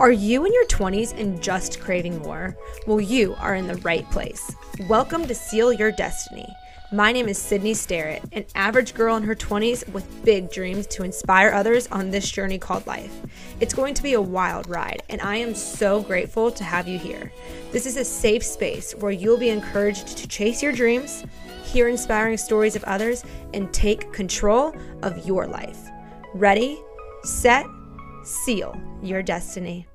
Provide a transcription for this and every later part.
Are you in your 20s and just craving more? Well, you are in the right place. Welcome to Seal Your Destiny. My name is Sydney Sterrett, an average girl in her 20s with big dreams to inspire others on this journey called life. It's going to be a wild ride, and I am so grateful to have you here. This is a safe space where you'll be encouraged to chase your dreams, hear inspiring stories of others, and take control of your life. Ready, set, seal your destiny.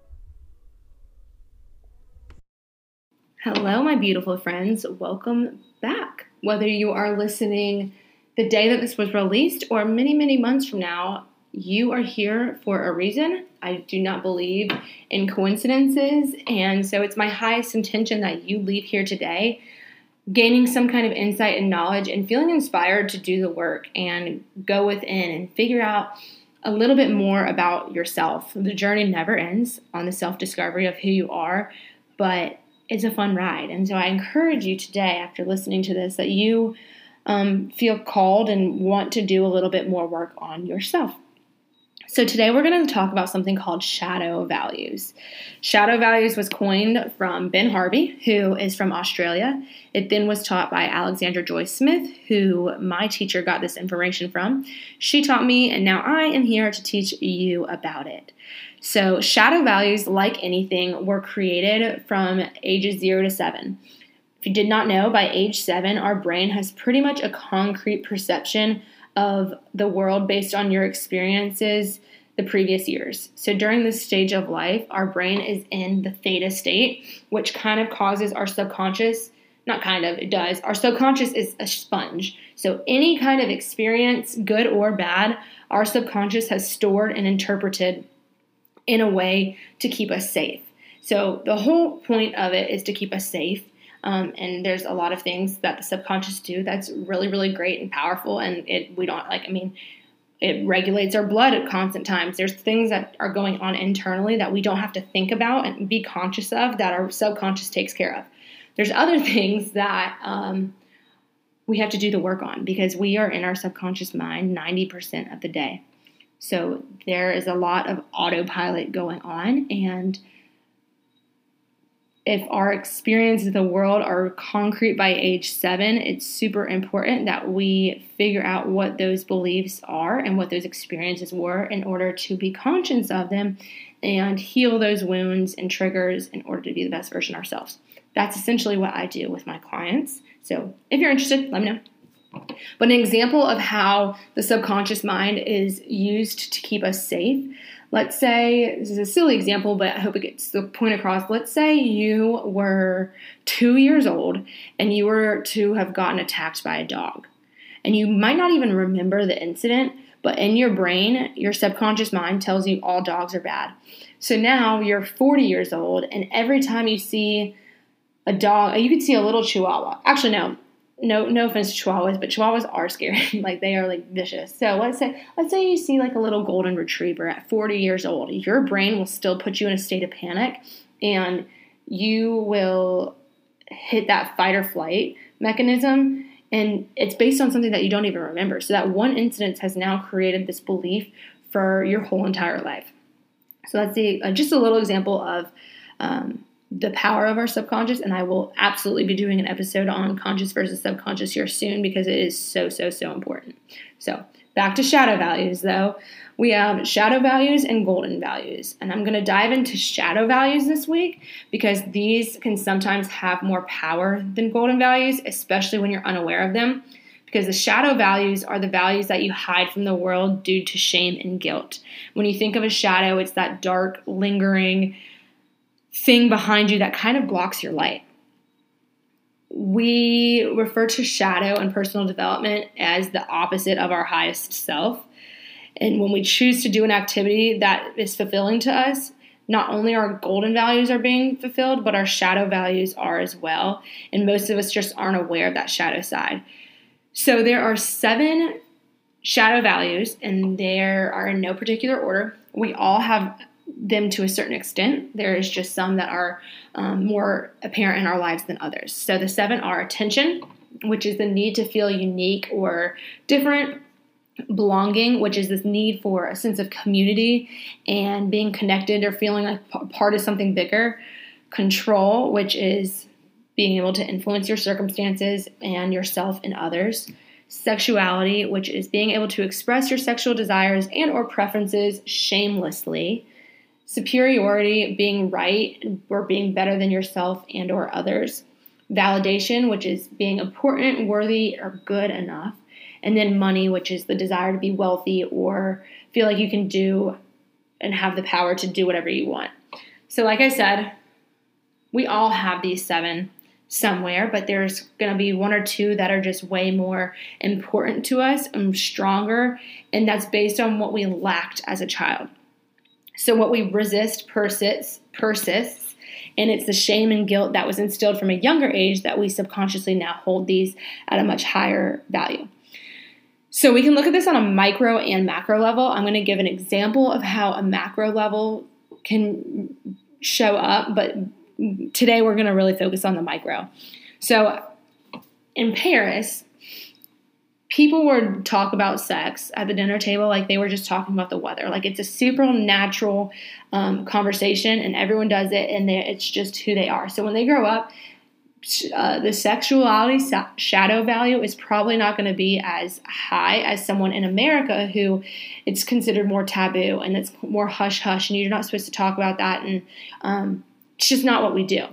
Hello, my beautiful friends. Welcome back. Whether you are listening the day that this was released or many, many months from now, you are here for a reason. I do not believe in coincidences. And so it's my highest intention that you leave here today gaining some kind of insight and knowledge and feeling inspired to do the work and go within and figure out a little bit more about yourself. The journey never ends on the self discovery of who you are, but it's a fun ride. And so I encourage you today, after listening to this, that you um, feel called and want to do a little bit more work on yourself. So, today we're going to talk about something called shadow values. Shadow values was coined from Ben Harvey, who is from Australia. It then was taught by Alexandra Joy Smith, who my teacher got this information from. She taught me, and now I am here to teach you about it. So, shadow values, like anything, were created from ages zero to seven. If you did not know, by age seven, our brain has pretty much a concrete perception of the world based on your experiences the previous years. So during this stage of life, our brain is in the theta state, which kind of causes our subconscious, not kind of, it does. Our subconscious is a sponge. So any kind of experience, good or bad, our subconscious has stored and interpreted in a way to keep us safe. So the whole point of it is to keep us safe. Um, and there's a lot of things that the subconscious do that's really, really great and powerful. And it we don't like. I mean, it regulates our blood at constant times. There's things that are going on internally that we don't have to think about and be conscious of that our subconscious takes care of. There's other things that um, we have to do the work on because we are in our subconscious mind 90% of the day. So there is a lot of autopilot going on, and if our experiences of the world are concrete by age seven, it's super important that we figure out what those beliefs are and what those experiences were in order to be conscious of them and heal those wounds and triggers in order to be the best version ourselves. That's essentially what I do with my clients. So if you're interested, let me know. But an example of how the subconscious mind is used to keep us safe let's say this is a silly example, but I hope it gets the point across. Let's say you were two years old and you were to have gotten attacked by a dog. And you might not even remember the incident, but in your brain, your subconscious mind tells you all dogs are bad. So now you're 40 years old, and every time you see a dog, you could see a little chihuahua. Actually, no, no no offense to chihuahuas, but chihuahuas are scary. like they are like vicious. So let's say let's say you see like a little golden retriever at 40 years old. Your brain will still put you in a state of panic and you will hit that fight or flight mechanism and it's based on something that you don't even remember. So that one incident has now created this belief for your whole entire life. So that's the uh, just a little example of um, the power of our subconscious and i will absolutely be doing an episode on conscious versus subconscious here soon because it is so so so important. So back to shadow values though. We have shadow values and golden values. And i'm going to dive into shadow values this week because these can sometimes have more power than golden values especially when you're unaware of them because the shadow values are the values that you hide from the world due to shame and guilt. When you think of a shadow it's that dark lingering thing behind you that kind of blocks your light. We refer to shadow and personal development as the opposite of our highest self. And when we choose to do an activity that is fulfilling to us, not only our golden values are being fulfilled, but our shadow values are as well. And most of us just aren't aware of that shadow side. So there are seven shadow values, and there are in no particular order. We all have them to a certain extent. There is just some that are um, more apparent in our lives than others. So the seven are attention, which is the need to feel unique or different, belonging, which is this need for a sense of community and being connected or feeling like part of something bigger. Control, which is being able to influence your circumstances and yourself and others. Sexuality, which is being able to express your sexual desires and or preferences shamelessly. Superiority, being right or being better than yourself and or others. Validation, which is being important, worthy, or good enough and then money, which is the desire to be wealthy or feel like you can do and have the power to do whatever you want. So, like I said, we all have these seven somewhere, but there's going to be one or two that are just way more important to us and stronger, and that's based on what we lacked as a child. So, what we resist persists, persists, and it's the shame and guilt that was instilled from a younger age that we subconsciously now hold these at a much higher value. So we can look at this on a micro and macro level. I'm going to give an example of how a macro level can show up, but today we're going to really focus on the micro. So in Paris, people would talk about sex at the dinner table like they were just talking about the weather. Like it's a super natural um, conversation, and everyone does it, and it's just who they are. So when they grow up, uh, the sexuality sa- shadow value is probably not going to be as high as someone in America who it's considered more taboo and it's more hush hush and you're not supposed to talk about that and um, it's just not what we do.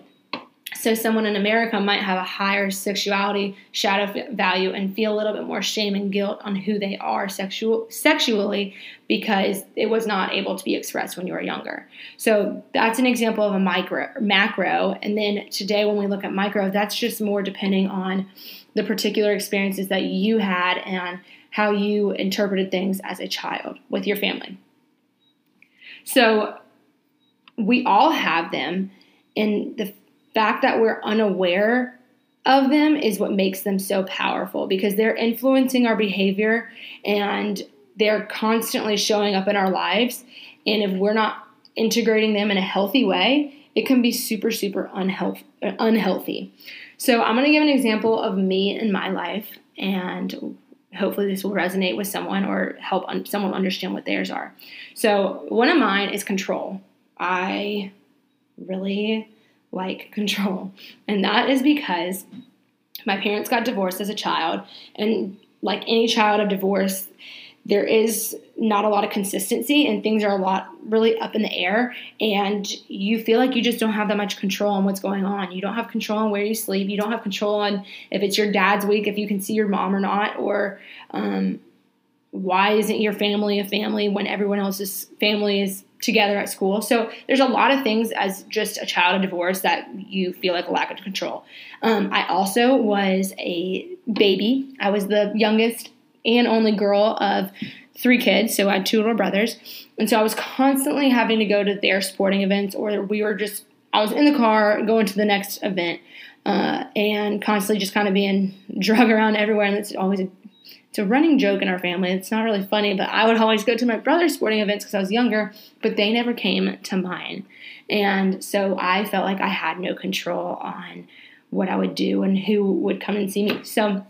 So, someone in America might have a higher sexuality shadow value and feel a little bit more shame and guilt on who they are sexual, sexually because it was not able to be expressed when you were younger. So, that's an example of a micro, macro. And then today, when we look at micro, that's just more depending on the particular experiences that you had and how you interpreted things as a child with your family. So, we all have them. And the fact that we're unaware of them is what makes them so powerful because they're influencing our behavior and they're constantly showing up in our lives. And if we're not integrating them in a healthy way, it can be super, super unhealth- unhealthy. So, I'm going to give an example of me in my life, and hopefully, this will resonate with someone or help un- someone understand what theirs are. So, one of mine is control. I really like control. And that is because my parents got divorced as a child. And like any child of divorce, there is not a lot of consistency and things are a lot really up in the air and you feel like you just don't have that much control on what's going on you don't have control on where you sleep you don't have control on if it's your dad's week if you can see your mom or not or um, why isn't your family a family when everyone else's family is together at school. So there's a lot of things as just a child of divorce that you feel like a lack of control. Um, I also was a baby. I was the youngest and only girl of three kids, so I had two little brothers. And so I was constantly having to go to their sporting events, or we were just, I was in the car going to the next event. Uh, and constantly just kind of being drug around everywhere, and it's always a it's a running joke in our family. It's not really funny, but I would always go to my brother's sporting events because I was younger, but they never came to mine. And so I felt like I had no control on what I would do and who would come and see me. So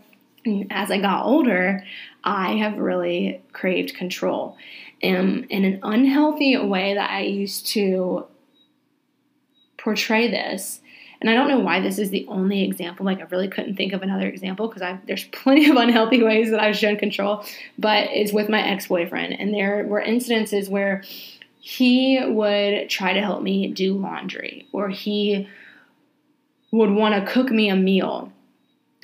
as I got older, I have really craved control. And in an unhealthy way that I used to portray this and I don't know why this is the only example. Like I really couldn't think of another example because there's plenty of unhealthy ways that I've shown control. But it's with my ex boyfriend, and there were incidences where he would try to help me do laundry, or he would want to cook me a meal.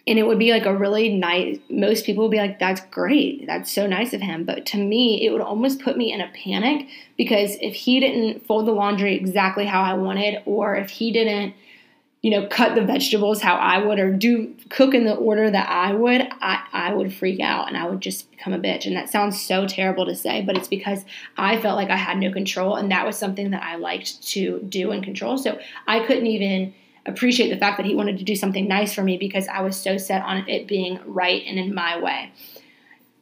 And it would be like a really nice, most people would be like, that's great. That's so nice of him. But to me, it would almost put me in a panic because if he didn't fold the laundry exactly how I wanted, or if he didn't you know, cut the vegetables how I would or do cook in the order that I would, I, I would freak out and I would just become a bitch. And that sounds so terrible to say, but it's because I felt like I had no control and that was something that I liked to do and control. So I couldn't even appreciate the fact that he wanted to do something nice for me because I was so set on it being right and in my way.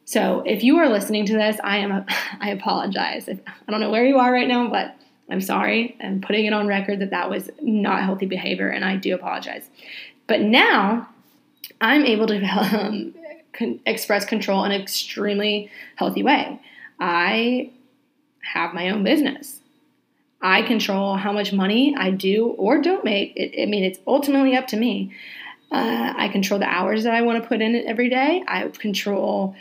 So if you are listening to this, I am a, I apologize. I don't know where you are right now, but I'm sorry. I'm putting it on record that that was not healthy behavior, and I do apologize. But now I'm able to um, con- express control in an extremely healthy way. I have my own business. I control how much money I do or don't make. It, I mean, it's ultimately up to me. Uh, I control the hours that I want to put in it every day. I control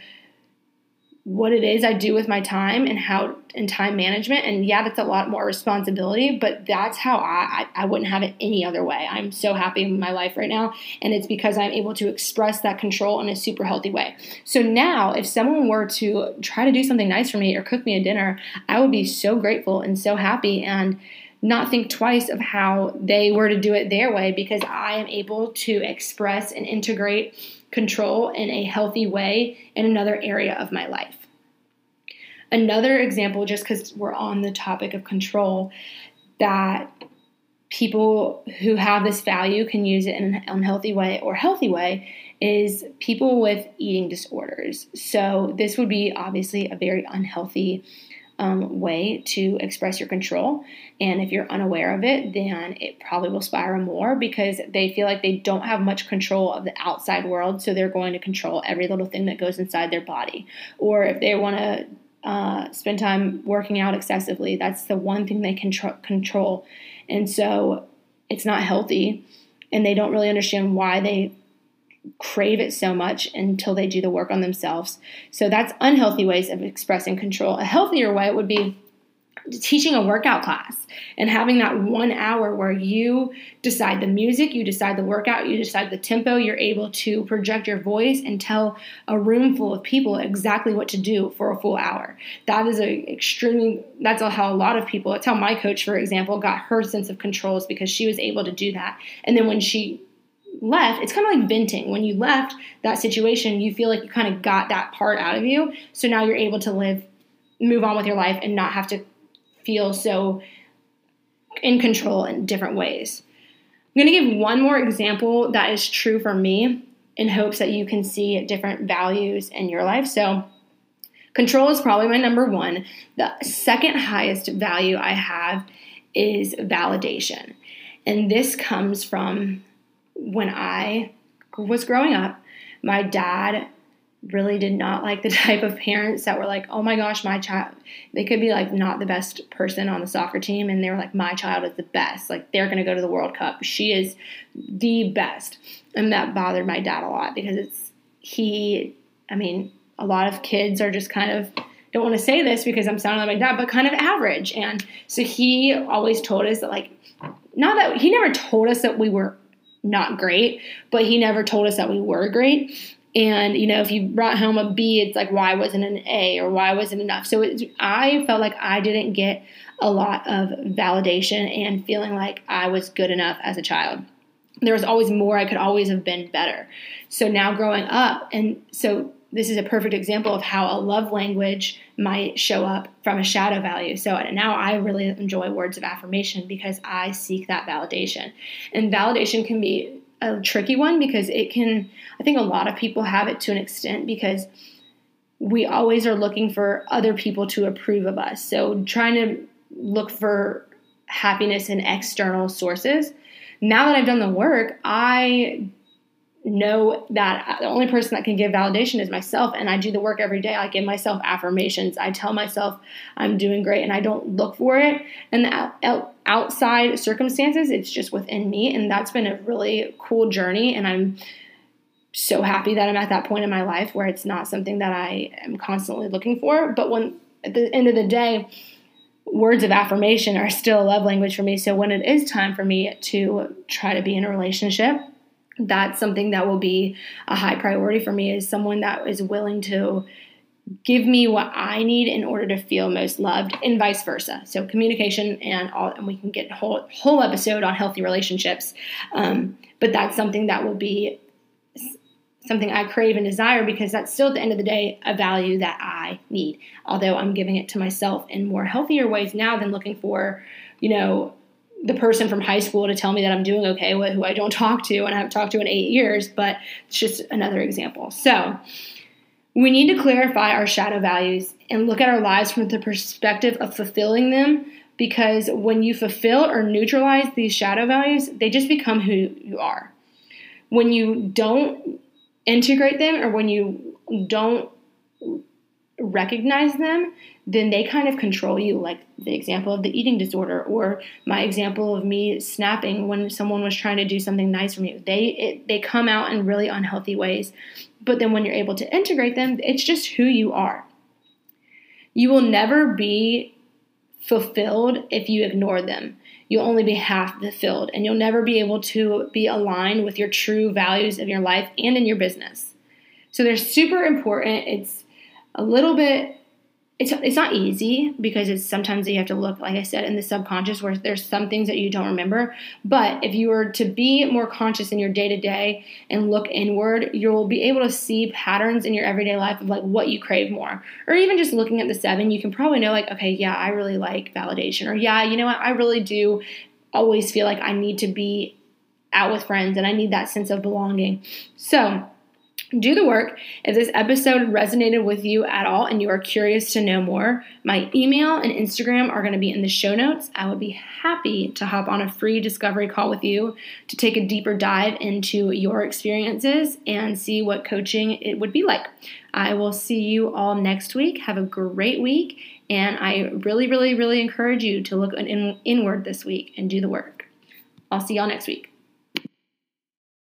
what it is I do with my time and how and time management. And yeah, that's a lot more responsibility, but that's how I, I, I wouldn't have it any other way. I'm so happy in my life right now. And it's because I'm able to express that control in a super healthy way. So now if someone were to try to do something nice for me or cook me a dinner, I would be so grateful and so happy and not think twice of how they were to do it their way because I am able to express and integrate control in a healthy way in another area of my life. Another example, just because we're on the topic of control, that people who have this value can use it in an unhealthy way or healthy way is people with eating disorders. So, this would be obviously a very unhealthy um, way to express your control. And if you're unaware of it, then it probably will spiral more because they feel like they don't have much control of the outside world. So, they're going to control every little thing that goes inside their body. Or if they want to uh, spend time working out excessively. That's the one thing they can tr- control. And so it's not healthy. And they don't really understand why they crave it so much until they do the work on themselves. So that's unhealthy ways of expressing control. A healthier way would be teaching a workout class and having that one hour where you decide the music, you decide the workout, you decide the tempo, you're able to project your voice and tell a room full of people exactly what to do for a full hour. That is a extremely that's how a lot of people, that's how my coach, for example, got her sense of controls because she was able to do that. And then when she left, it's kind of like venting. When you left that situation, you feel like you kind of got that part out of you. So now you're able to live, move on with your life and not have to feel so in control in different ways. I'm going to give one more example that is true for me in hopes that you can see different values in your life. So, control is probably my number one. The second highest value I have is validation. And this comes from when I was growing up, my dad really did not like the type of parents that were like, oh my gosh, my child, they could be like not the best person on the soccer team. And they were like, my child is the best. Like they're going to go to the World Cup. She is the best. And that bothered my dad a lot because it's, he, I mean, a lot of kids are just kind of, don't want to say this because I'm sounding like my dad, but kind of average. And so he always told us that, like, not that he never told us that we were not great, but he never told us that we were great. And, you know, if you brought home a B, it's like, why wasn't an A or why wasn't enough? So it, I felt like I didn't get a lot of validation and feeling like I was good enough as a child. There was always more. I could always have been better. So now growing up, and so this is a perfect example of how a love language might show up from a shadow value. So now I really enjoy words of affirmation because I seek that validation. And validation can be a tricky one because it can I think a lot of people have it to an extent because we always are looking for other people to approve of us. So trying to look for happiness in external sources. Now that I've done the work, I know that the only person that can give validation is myself and I do the work every day. I give myself affirmations. I tell myself I'm doing great and I don't look for it And the outside circumstances. It's just within me and that's been a really cool journey and I'm so happy that I'm at that point in my life where it's not something that I am constantly looking for, but when at the end of the day words of affirmation are still a love language for me. So when it is time for me to try to be in a relationship, that's something that will be a high priority for me is someone that is willing to give me what I need in order to feel most loved and vice versa. So communication and all, and we can get a whole, whole episode on healthy relationships. Um, but that's something that will be something I crave and desire because that's still at the end of the day a value that I need. Although I'm giving it to myself in more healthier ways now than looking for, you know, the person from high school to tell me that I'm doing okay with who I don't talk to and I haven't talked to in eight years, but it's just another example. So we need to clarify our shadow values and look at our lives from the perspective of fulfilling them because when you fulfill or neutralize these shadow values, they just become who you are. When you don't integrate them or when you don't recognize them, then they kind of control you. Like the example of the eating disorder, or my example of me snapping when someone was trying to do something nice for me. They it, they come out in really unhealthy ways. But then when you're able to integrate them, it's just who you are. You will never be fulfilled if you ignore them. You'll only be half fulfilled, and you'll never be able to be aligned with your true values of your life and in your business. So they're super important. It's a little bit it's it's not easy because it's sometimes you have to look like i said in the subconscious where there's some things that you don't remember. But if you were to be more conscious in your day to day and look inward you'll be able to see patterns in your everyday life of like what you crave more. Or even just looking at the seven you can probably know like okay yeah i really like validation. Or yeah you know what? I really do always feel like i need to be out with friends and i need that sense of belonging. So do the work. If this episode resonated with you at all and you are curious to know more, my email and Instagram are going to be in the show notes. I would be happy to hop on a free discovery call with you to take a deeper dive into your experiences and see what coaching it would be like. I will see you all next week. Have a great week, and I really, really, really encourage you to look in, inward this week and do the work. I'll see y'all next week.